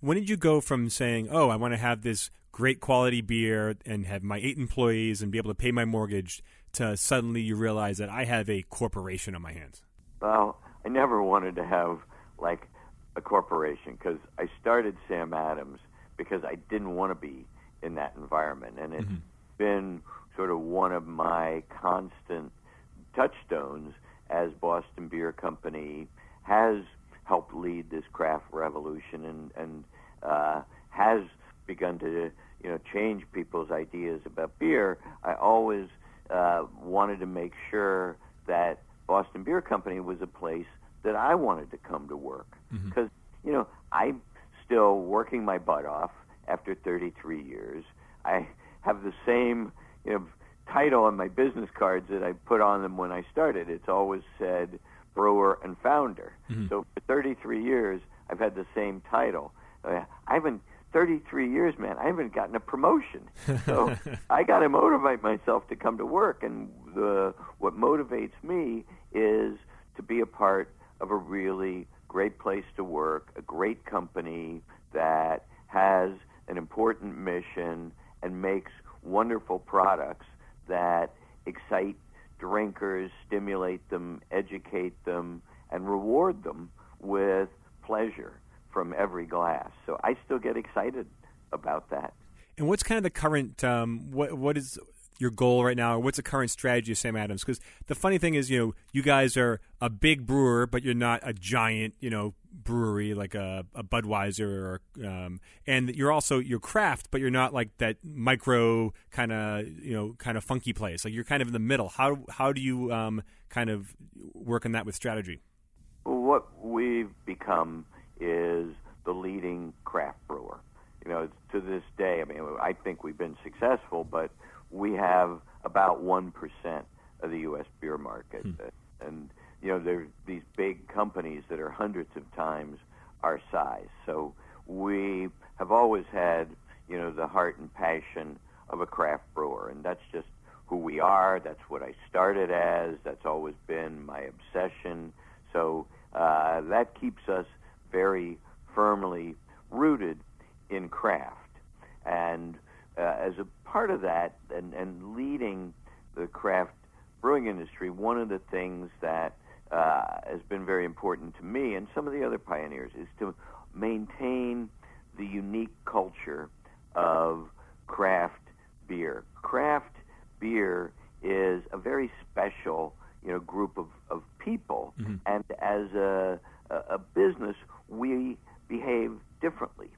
when did you go from saying, "Oh, I want to have this great quality beer and have my eight employees and be able to pay my mortgage," to suddenly you realize that I have a corporation on my hands? Well, I never wanted to have like a corporation because I started Sam Adams because I didn't want to be in that environment, and it's mm-hmm. been sort of one of my constant touchstones as Boston Beer Company has helped lead this craft revolution and and uh, has begun to you know change people's ideas about beer. I always uh, wanted to make sure that Boston Beer Company was a place that I wanted to come to work because mm-hmm. you know I'm still working my butt off after 33 years. I have the same you know title on my business cards that I put on them when I started. It's always said brewer, and founder. Mm-hmm. So for 33 years, I've had the same title. Uh, I haven't 33 years, man. I haven't gotten a promotion, so [laughs] I got to motivate myself to come to work. And the what motivates me is to be a part of a really great place to work, a great company that has an important mission and makes wonderful products that excite drinkers, stimulate them, educate them, and reward them with pleasure from every glass. So I still get excited about that. And what's kind of the current um, what what is your goal right now, or what's the current strategy of Sam Adams? Because the funny thing is, you know, you guys are a big brewer, but you're not a giant, you know, brewery like a, a Budweiser, or, um, and you're also you're craft, but you're not like that micro kind of you know kind of funky place. Like you're kind of in the middle. How how do you um, kind of work on that with strategy? What we've become is the leading craft brewer. You know, to this day, I mean, I think we've been successful, but we have about one percent of the U.S. beer market, hmm. and you know, there's these big companies that are hundreds of times our size. So we have always had, you know, the heart and passion of a craft brewer, and that's just who we are. That's what I started as. That's always been my obsession. So uh, that keeps us very firmly rooted in craft. And uh, as a part of that, and, and leading the craft brewing industry, one of the things that uh, has been very important to me and some of the other pioneers is to maintain the unique culture of craft beer. Craft beer is a very special, you know, group of, of people, mm-hmm. and as a, a business, we behave differently.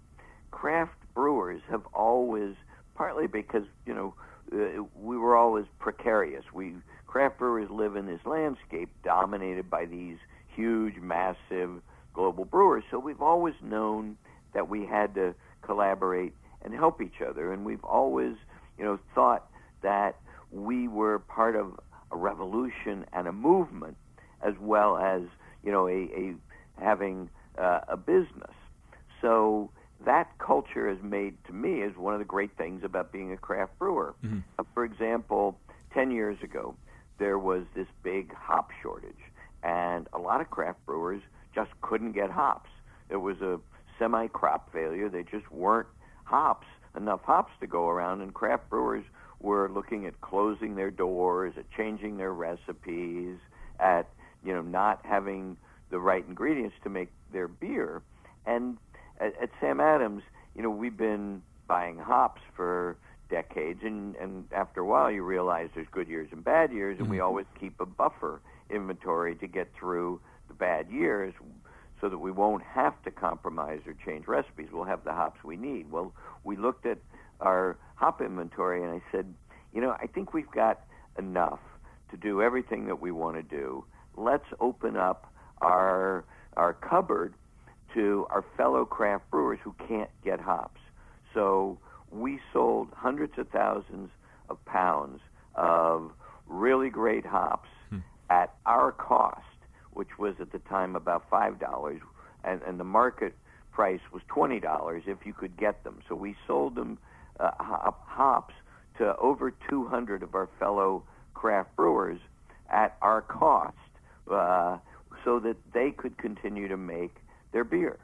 Craft brewers have always, partly because you know, uh, we were always precarious. We craft brewers live in this landscape dominated by these huge, massive global brewers. So we've always known that we had to collaborate and help each other, and we've always, you know, thought that we were part of a revolution and a movement, as well as, you know, a, a having uh, a business. So that culture has made to me is one of the great things about being a craft brewer. Mm-hmm. Uh, for example, ten years ago, there was this big hop shortage, and a lot of craft brewers just couldn't get hops. It was a semi crop failure. They just weren't hops, enough hops to go around, and craft brewers were looking at closing their doors, at changing their recipes, at you know not having the right ingredients to make their beer. And at, at Sam Adams, you know, we've been buying hops for decades, and, and after a while, you realize there's good years and bad years, and mm-hmm. we always keep a buffer inventory to get through the bad years so that we won't have to compromise or change recipes. We'll have the hops we need. Well, we looked at our hop inventory, and I said, you know, I think we've got enough to do everything that we want to do. Let's open up our our cupboard to our fellow craft brewers who can't get hops. So we sold hundreds of thousands of pounds of really great hops hmm. at our cost, which was at the time about five dollars, and, and the market price was twenty dollars if you could get them. So we sold them uh, hops to over 200 of our fellow craft brewers at our cost, uh, so that they could continue to make their beer.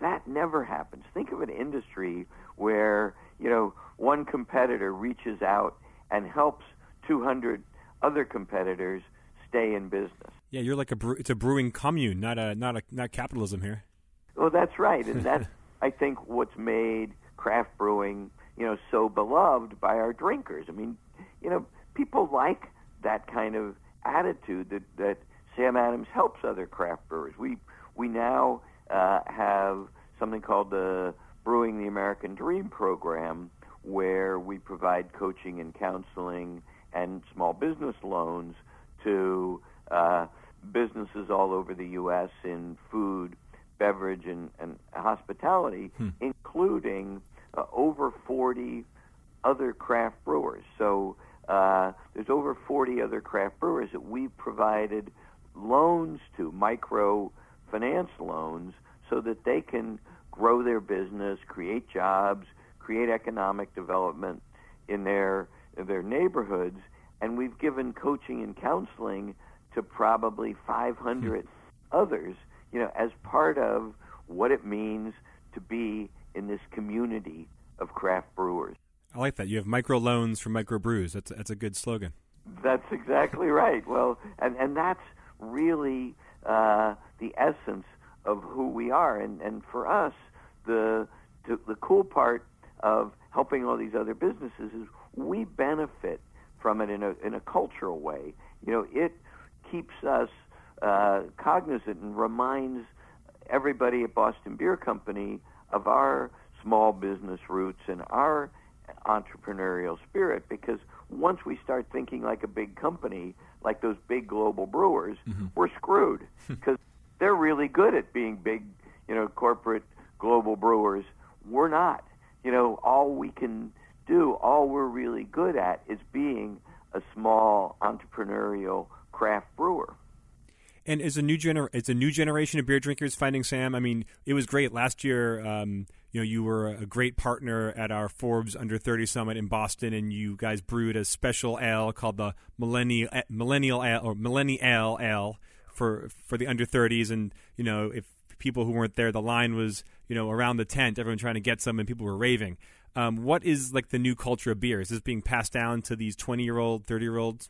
That never happens. Think of an industry where you know, one competitor reaches out and helps 200 other competitors stay in business. Yeah, you're like a bre- it's a brewing commune, not a not a not capitalism here. Well, that's right, and [laughs] that's I think what's made craft brewing, you know, so beloved by our drinkers. I mean, you know, people like that kind of attitude that that Sam Adams helps other craft brewers. We we now uh, have something called the Brewing the American Dream program, where we provide coaching and counseling and small business loans to uh, businesses all over the U.S. in food, beverage, and, and hospitality, hmm. including uh, over 40 other craft brewers. So uh, there's over 40 other craft brewers that we've provided loans to, micro finance loans, so that they can grow their business, create jobs, create economic development in their in their neighborhoods, and we've given coaching and counseling to probably 500 others, you know, as part of what it means to be in this community of craft brewers. I like that. You have micro loans for micro brews. That's that's a good slogan. That's exactly [laughs] right. Well, and and that's really uh, the essence of who we are. And and for us, the the, the cool part of helping all these other businesses is we benefit from it in a in a cultural way. You know, it keeps us uh, cognizant and reminds everybody at Boston Beer Company of our small business roots and our entrepreneurial spirit because once we start thinking like a big company, like those big global brewers, mm-hmm. we're screwed [laughs] because they're really good at being big, you know, corporate global brewers. We're not. You know, all we can do, all we're really good at is being a small entrepreneurial craft brewer. And as a new gener- as a new generation of beer drinkers finding Sam, I mean, it was great last year. Um, you know, you were a great partner at our Forbes Under 30 Summit in Boston, and you guys brewed a special ale called the Millennial Millennial Ale or Millennial Ale for for the under 30s. And you know, if people who weren't there, the line was you know around the tent, everyone trying to get some, and people were raving. Um, what is like the new culture of beer? Is this being passed down to these 20 year old, 30 year olds?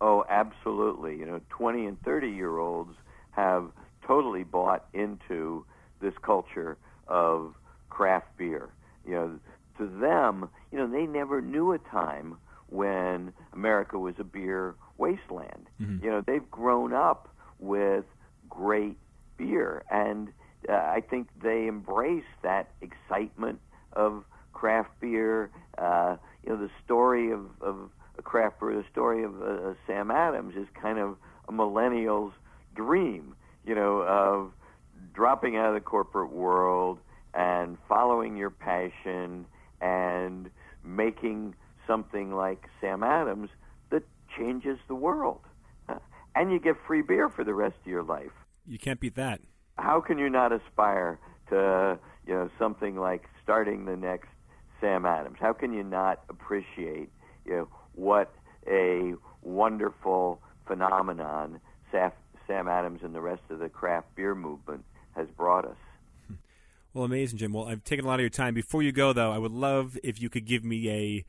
Oh, absolutely. You know, 20 and 30 year olds have totally bought into this culture of craft beer. You know, to them, you know, they never knew a time when America was a beer wasteland. Mm-hmm. You know, they've grown up with great beer, and uh, I think they embrace that excitement of craft beer. Uh, you know, the story of, of a craft brewer, the story of uh, Sam Adams is kind of a millennial's dream. You know, of dropping out of the corporate world and following your passion and making something like Sam Adams that changes the world. And you get free beer for the rest of your life. You can't beat that. How can you not aspire to, you know, something like starting the next Sam Adams? How can you not appreciate, you know, what a wonderful phenomenon Sam Adams and the rest of the craft beer movement has brought us? [laughs] Well, amazing, Jim. Well, I've taken a lot of your time. Before you go, though, I would love if you could give me a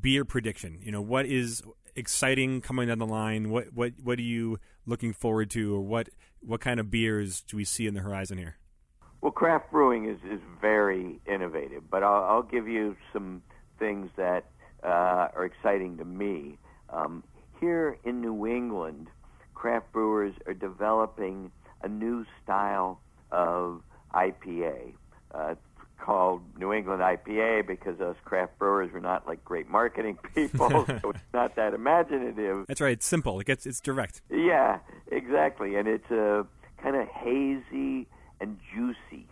beer prediction. You know, what is exciting coming down the line? What what what are you looking forward to, or what what kind of beers do we see in the horizon here? Well, craft brewing is is very innovative, but I'll, I'll give you some things that uh, are exciting to me. Um, here in New England, craft brewers are developing a new style of IPA. Uh, called New England IPA because us craft brewers were not like great marketing [laughs] people, so [laughs] it's not that imaginative. That's right. It's simple. It gets it's direct. Yeah, exactly. And it's a kind of hazy and juicy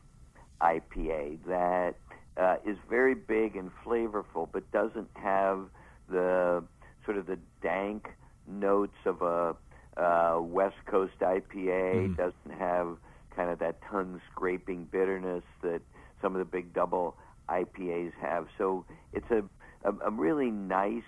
IPA that uh, is very big and flavorful, but doesn't have the sort of the dank notes of a uh, West Coast IPA. Mm. Doesn't have kind of that tongue scraping bitterness that some of the big double IPAs have. So it's a, a, a really nice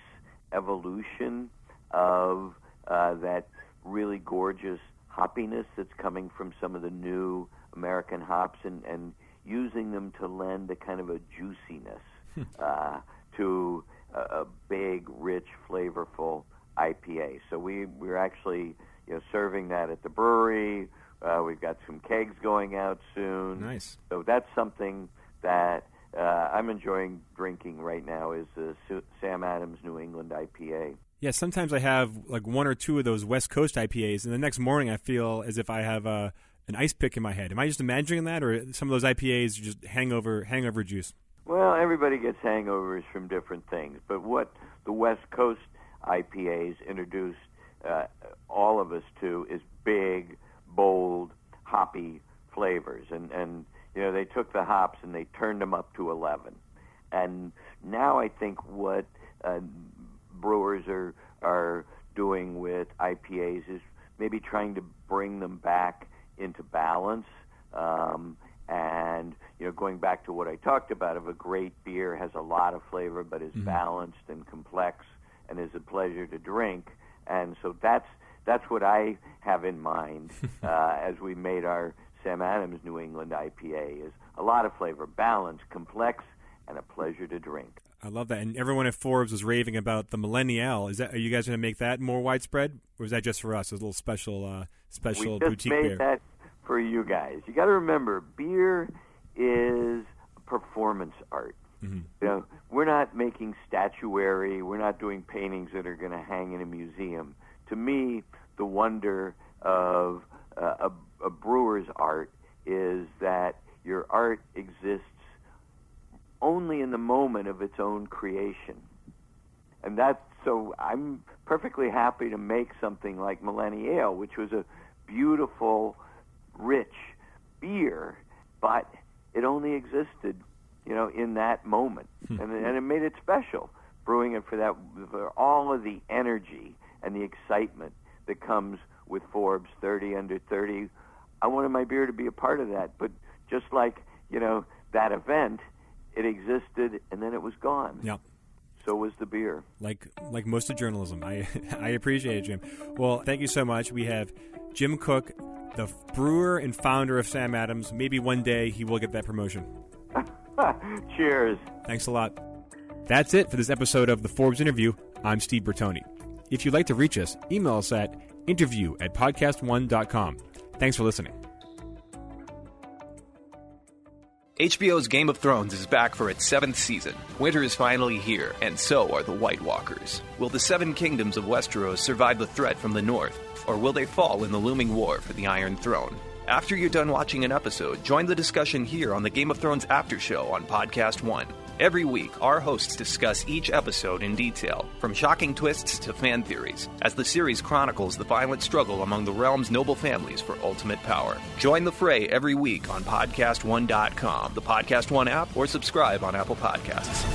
evolution of uh, that really gorgeous hoppiness that's coming from some of the new American hops and, and using them to lend a kind of a juiciness [laughs] uh, to a, a big, rich, flavorful IPA. So we we're actually you know serving that at the brewery. Uh, we've got some kegs going out soon. Nice. So that's something that uh, I'm enjoying drinking right now is the Sam Adams New England IPA. Yeah, sometimes I have like one or two of those West Coast IPAs, and the next morning I feel as if I have a an ice pick in my head. Am I just imagining that, or some of those IPAs are just hangover hangover juice? Well, everybody gets hangovers from different things, but what the West Coast IPAs introduced uh, all of us to is big, bold, hoppy flavors, and and you know they took the hops and they turned them up to eleven, and now I think what uh, brewers are are doing with IPAs is maybe trying to bring them back into balance. Um, and you know, going back to what I talked about, of a great beer has a lot of flavor, but is mm-hmm. balanced and complex, and is a pleasure to drink. And so that's that's what I have in mind [laughs] uh, as we made our Sam Adams New England IPA is a lot of flavor, balanced, complex, and a pleasure to drink. I love that. And everyone at Forbes was raving about the Millennial. Is that are you guys going to make that more widespread, or is that just for us? A little special, uh, special we just boutique made beer. that for you guys. You got to remember, beer is performance art. Mm-hmm. You know, we're not making statuary. We're not doing paintings that are going to hang in a museum. To me, the wonder of uh, a, a brewer's art is that your art exists only in the moment of its own creation. And that's so I'm perfectly happy to make something like Millennial, which was a beautiful, rich beer, but it only existed, you know, in that moment, hmm. and, and it made it special. Brewing it for that, for all of the energy and the excitement that comes with Forbes 30 under 30. I wanted my beer to be a part of that, but just like you know that event, it existed and then it was gone. Yep. So was the beer. Like like most of journalism. I [laughs] I appreciate it, Jim. Well, thank you so much. We have Jim Koch, the brewer and founder of Sam Adams. Maybe one day he will get that promotion. [laughs] Cheers. Thanks a lot. That's it for this episode of the Forbes interview. I'm Steve Bertoni. If you'd like to reach us, email us at interview at podcast1.com. Thanks for listening. HBO's Game of Thrones is back for its seventh season. Winter is finally here, and so are the White Walkers. Will the Seven Kingdoms of Westeros survive the threat from the north, or will they fall in the looming war for the Iron Throne? After you're done watching an episode, join the discussion here on the Game of Thrones After Show on Podcast One. Every week, our hosts discuss each episode in detail, from shocking twists to fan theories, as the series chronicles the violent struggle among the realm's noble families for ultimate power. Join the fray every week on PodcastOne.com, the Podcast One app, or subscribe on Apple Podcasts.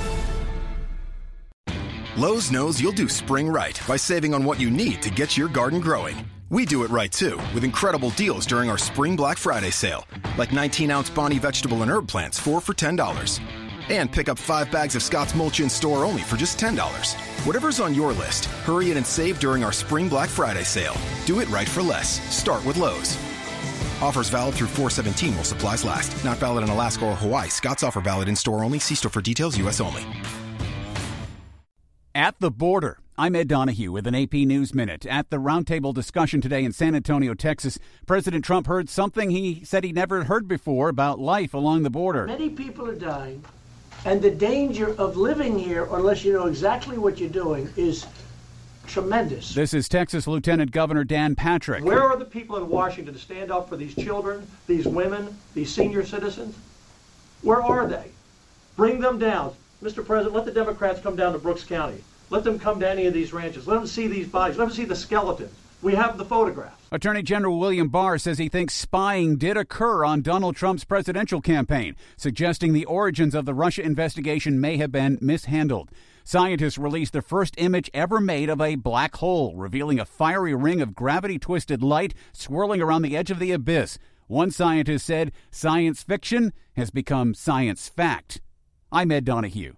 Lowe's knows you'll do spring right by saving on what you need to get your garden growing. We do it right too, with incredible deals during our Spring Black Friday sale, like 19 ounce Bonnie vegetable and herb plants, 4 for $10. And pick up five bags of Scott's Mulch in store only for just $10. Whatever's on your list, hurry in and save during our Spring Black Friday sale. Do it right for less. Start with Lowe's. Offers valid through 417 while supplies last. Not valid in Alaska or Hawaii. Scott's offer valid in store only. See store for details, U.S. only. At the border. I'm Ed Donahue with an AP News Minute. At the roundtable discussion today in San Antonio, Texas, President Trump heard something he said he never heard before about life along the border. Many people are dying and the danger of living here, unless you know exactly what you're doing, is tremendous. This is Texas Lieutenant Governor Dan Patrick. Where are the people in Washington to stand up for these children, these women, these senior citizens? Where are they? Bring them down. Mr. President, let the Democrats come down to Brooks County. Let them come to any of these ranches. Let them see these bodies. Let them see the skeletons. We have the photographs. Attorney General William Barr says he thinks spying did occur on Donald Trump's presidential campaign, suggesting the origins of the Russia investigation may have been mishandled. Scientists released the first image ever made of a black hole, revealing a fiery ring of gravity twisted light swirling around the edge of the abyss. One scientist said science fiction has become science fact. I'm Ed Donahue.